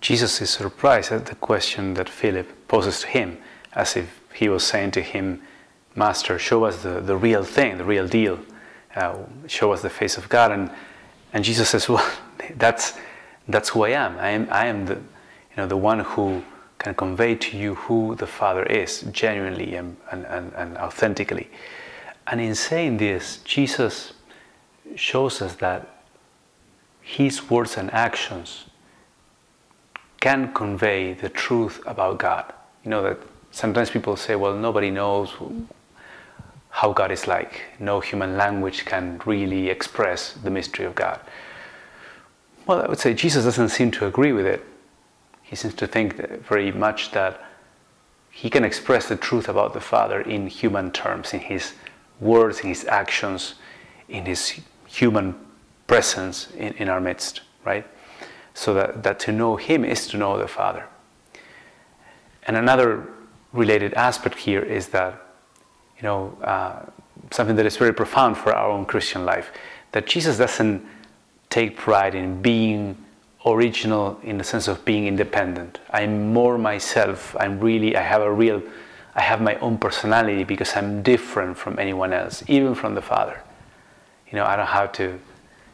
Jesus is surprised at the question that Philip poses to him, as if he was saying to him, Master, show us the, the real thing, the real deal. Uh, show us the face of God. And, and Jesus says, Well, that's, that's who I am. I am, I am the, you know, the one who can convey to you who the Father is, genuinely and, and, and, and authentically. And in saying this, Jesus shows us that his words and actions can convey the truth about God. You know that sometimes people say, well, nobody knows how God is like. No human language can really express the mystery of God. Well, I would say Jesus doesn't seem to agree with it. He seems to think very much that he can express the truth about the Father in human terms, in his words, in his actions, in his human presence in, in our midst, right? So that, that to know him is to know the Father. And another related aspect here is that, you know, uh, something that is very profound for our own Christian life, that Jesus doesn't take pride in being original in the sense of being independent. I'm more myself. I'm really, I have a real, I have my own personality because I'm different from anyone else, even from the Father. You know, I don't have to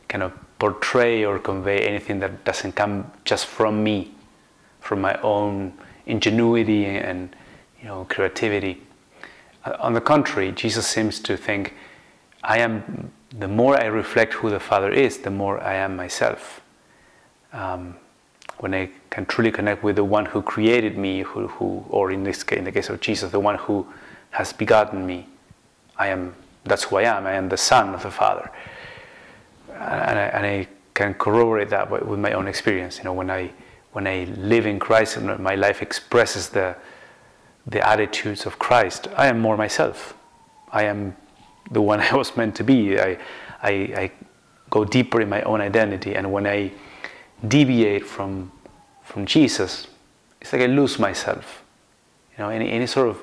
kind of portray or convey anything that doesn't come just from me, from my own ingenuity and, you know, creativity. Uh, on the contrary, Jesus seems to think, I am, the more I reflect who the Father is, the more I am myself um, when I can truly connect with the one who created me, who, who, or in this case, in the case of Jesus, the one who has begotten me, I am. That's who I am. I am the Son of the Father, and I, and I can corroborate that with my own experience. You know, when I when I live in Christ and my life expresses the the attitudes of Christ, I am more myself. I am the one I was meant to be. I, I, I go deeper in my own identity, and when I deviate from from Jesus, it's like I lose myself. You know, any any sort of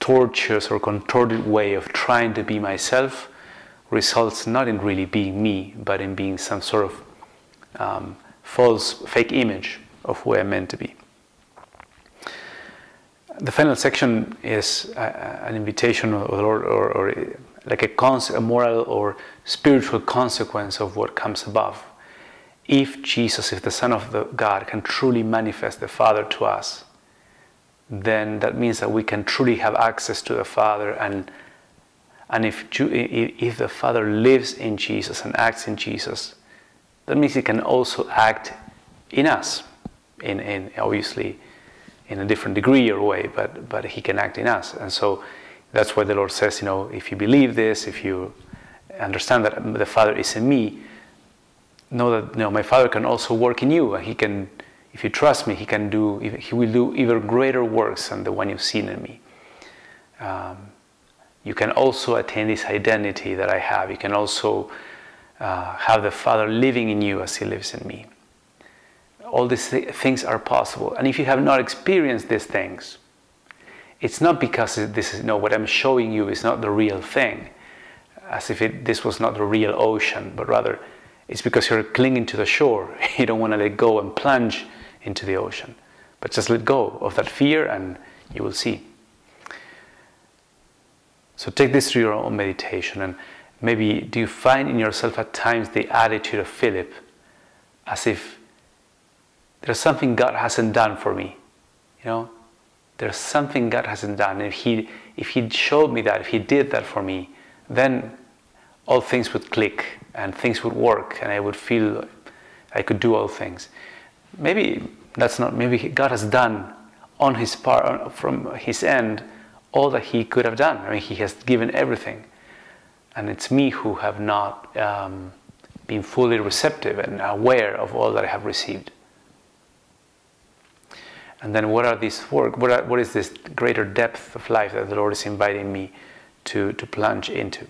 tortuous or contorted way of trying to be myself results not in really being me, but in being some sort of um, false, fake image of who I'm meant to be. The final section is a, an invitation or, or, or like a, cons- a moral or spiritual consequence of what comes above if Jesus, if the Son of the God, can truly manifest the Father to us, then that means that we can truly have access to the Father. And, and if, if the Father lives in Jesus and acts in Jesus, that means He can also act in us, in, in obviously in a different degree or way, but, but He can act in us. And so that's why the Lord says, you know, if you believe this, if you understand that the Father is in me, know that you know, my Father can also work in you. He can, if you trust me, He can do. He will do even greater works than the one you've seen in me. Um, you can also attain this identity that I have. You can also uh, have the Father living in you as He lives in me. All these th- things are possible. And if you have not experienced these things, it's not because this is know what I'm showing you is not the real thing, as if it, this was not the real ocean, but rather it's because you're clinging to the shore. You don't want to let go and plunge into the ocean. But just let go of that fear and you will see. So take this to your own meditation and maybe do you find in yourself at times the attitude of Philip as if there's something God hasn't done for me? You know, there's something God hasn't done. If He if He showed me that, if He did that for me, then all things would click and things would work and I would feel I could do all things. Maybe that's not, maybe God has done on his part, from his end, all that he could have done. I mean, he has given everything. And it's me who have not um, been fully receptive and aware of all that I have received. And then, what are these work? What, are, what is this greater depth of life that the Lord is inviting me to, to plunge into?